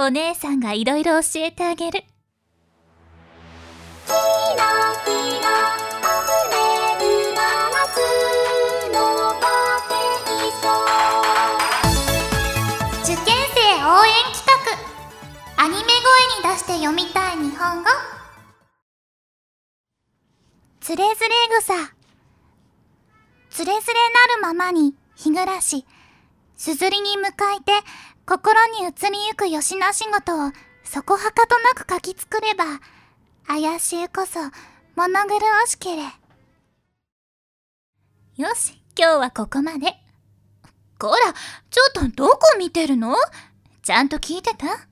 お姉さんがいろいろ教えてあげる。キラキラ溢れる真夏のバケーション受験生応援企画。アニメ声に出して読みたい日本語。つれづれ草。つれづれなるままに日暮らし。すずりに向かいて心に移りゆくよしな仕事をそこはかとなく書き作れば怪しいこそ物狂わしけれ。よし、今日はここまで。こら、ちょっとどこ見てるの？ちゃんと聞いてた？